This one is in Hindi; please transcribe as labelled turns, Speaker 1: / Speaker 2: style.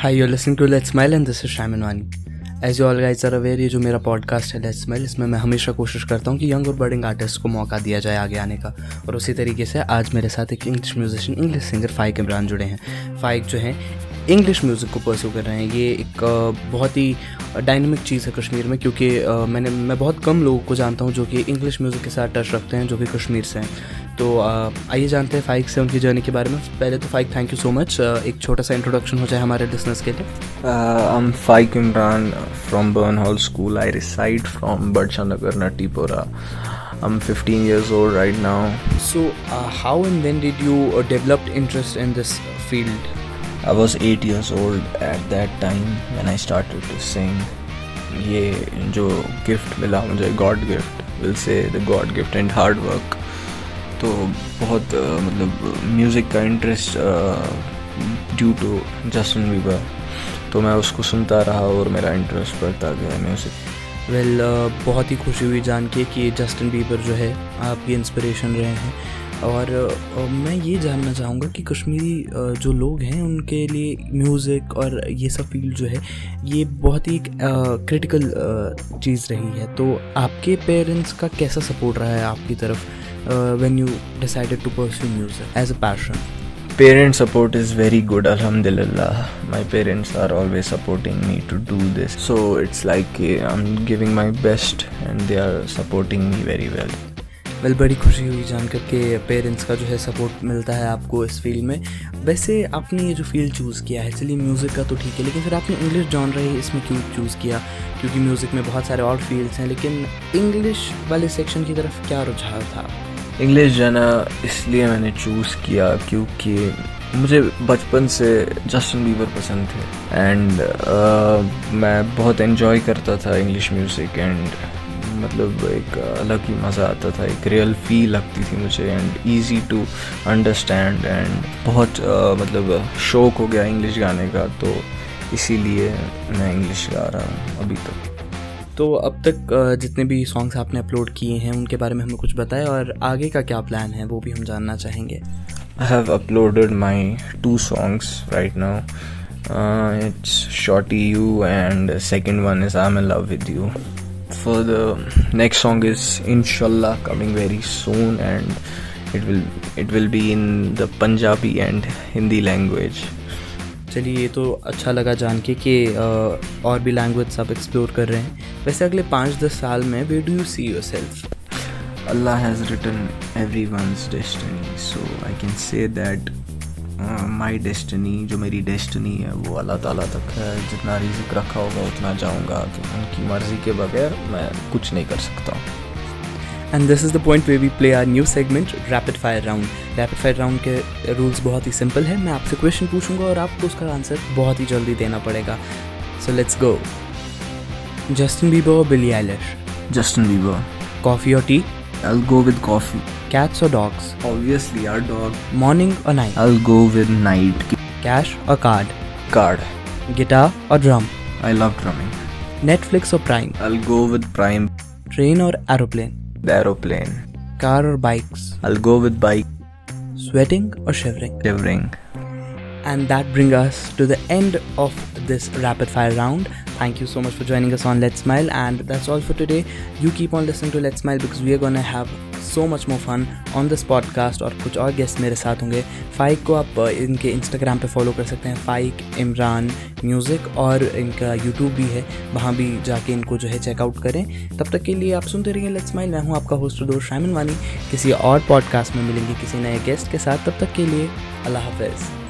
Speaker 1: Hi, you're listening to Let's Smile and this is Shaiman Wani. As you all guys are aware ये जो मेरा पॉडकास्ट है लेट्स स्मेल इसमें मैं हमेशा कोशिश करता हूँ कि यंग और बर्डिंग आर्टिस्ट को मौका दिया जाए आगे आने का। और उसी तरीके से आज मेरे साथ एक English musician English singer Faiq Imran जुड़े हैं। फाइक जो हैं इंग्लिश म्यूज़िक को परस्यू कर रहे हैं। ये एक बहुत ही डायनेमिक चीज़ है कश्मीर में क्योंकि मैंने मैं बहुत कम लोगों को जानता हूँ जो कि इंग्लिश म्यूज़िक के साथ टच रखते हैं जो कि कश्मीर से हैं। तो आइए जानते हैं फाइक से उनकी जर्नी के बारे में पहले तो Faiq thank you so much एक छोटा सा इंट्रोडक्शन हो जाए हमारे लिसनर्स के लिए
Speaker 2: I am Faiq Imran from Burn Hall school I reside from Badshah Nagar Natipora I'm 15 years old right now.
Speaker 1: So, uh, how and when did you uh, develop interest in this field?
Speaker 2: I was 8 years old at that time when I started to sing. ये जो गिफ्ट मिला मुझे God gift will say the God gift and hard work तो बहुत मतलब म्यूज़िक का interest due to Justin Bieber तो मैं उसको सुनता रहा और मेरा इंटरेस्ट बढ़ता गया म्यूज़िक
Speaker 1: वेल well, बहुत ही खुशी हुई जान के कि जस्टिन बीबर जो है आपकी इंस्पिरेशन रहे हैं। और मैं ये जानना चाहूँगा कि कश्मीरी जो लोग हैं उनके लिए म्यूज़िक और ये सब फ़ील्ड जो है ये बहुत ही एक क्रिटिकल चीज़ रही है। तो आपके पेरेंट्स का कैसा सपोर्ट रहा है आपकी तरफ़? Uh, when you decided to pursue music as a passion?
Speaker 2: Parent support is very good, Alhamdulillah. My parents are always supporting me to do this. So it's like eh, I'm giving my best and they are supporting me very well.
Speaker 1: Well बड़ी खुशी हुई जानकर के पेरेंट्स का जो है सपोर्ट मिलता है आपको इस फ़ील्ड में। वैसे आपने ये जो फ़ील्ड चूज़ किया है चलिए म्यूज़िक का तो ठीक है लेकिन फिर आपने इंग्लिश जॉन रही इसमें क्यों चूज़ किया? क्योंकि म्यूज़िक में बहुत सारे और फील्ड्स हैं लेकिन इंग्लिश वाले सेक्शन की तरफ़ क्या रुझाव था?
Speaker 2: इंग्लिश जाना इसलिए मैंने चूज़ किया क्योंकि मुझे बचपन से जस्टिन बीबर पसंद थे। एंड uh, मैं बहुत इन्जॉय करता था इंग्लिश म्यूज़िक एंड मतलब एक अलग ही मज़ा आता था एक रियल फील लगती थी मुझे and easy to understand and बहुत uh, मतलब शौक हो गया इंग्लिश गाने का तो इसीलिए मैं इंग्लिश गा रहा हूँ अभी तक
Speaker 1: तो अब तक जितने भी सॉन्ग्स आपने अपलोड किए हैं उनके बारे में हमें कुछ बताएँ और आगे का क्या प्लान है वो भी हम जानना चाहेंगे।
Speaker 2: I have uploaded my two songs right now it's shorty you and second one is I am love with you for the next song is इनशाला coming very soon and it will it will be in the Punjabi and Hindi language.
Speaker 1: चलिए ये तो अच्छा लगा जान के कि और भी लैंग्वेज सब एक्सप्लोर कर रहे हैं वैसे अगले पाँच दस साल में where do you see yourself
Speaker 2: Allah has written every one's destiny so I can say that my destiny जो मेरी डेस्टिनी है वो अल्लाह ताला तक है। जितना रिजिक रखा होगा उतना जाऊँगा। कि उनकी मर्ज़ी के बगैर मैं कुछ नहीं कर सकता। हूँ
Speaker 1: and this is the point where we play our new segment rapid fire round rapid fire round के रूल्स बहुत ही सिंपल है। मैं आपसे क्वेश्चन पूछूँगा और आपको उसका आंसर बहुत ही जल्दी देना पड़ेगा। So let's go Justin Bieber और Billie Eilish
Speaker 2: Justin Bieber
Speaker 1: coffee और tea
Speaker 2: I'll go with coffee.
Speaker 1: Cats or dogs?
Speaker 2: Obviously, our dog.
Speaker 1: Morning or night?
Speaker 2: I'll go with night.
Speaker 1: Cash or card?
Speaker 2: Card.
Speaker 1: Guitar or drum?
Speaker 2: I love drumming.
Speaker 1: Netflix or Prime?
Speaker 2: I'll go with Prime.
Speaker 1: Train or aeroplane?
Speaker 2: The aeroplane.
Speaker 1: Car or bikes?
Speaker 2: I'll go with bike.
Speaker 1: Sweating or shivering?
Speaker 2: Shivering.
Speaker 1: And that brings us to the end of this rapid fire round. Thank you so much for joining us on Let's Smile, and that's all for today. You keep on listening to Let's Smile because we are gonna have so much more fun on this podcast और कुछ और गेस्ट मेरे साथ होंगे. फ़ाइक को आप इनके इंस्टाग्राम पे फॉलो कर सकते हैं. फ़ाइक इमरान म्यूज़िक और इनका यूट्यूब भी है. वहाँ भी जाके इनको जो है चेकआउट करें. तब तक के लिए आप सुनते रहिए लेट्स माइल मैं हूँ आपका होस्ट दोस्त शामिन वानी किसी और पॉडकास्ट में मिलेंगे किसी नए गेस्ट के साथ. तब तक के लिए अल्लाह हाफिज़.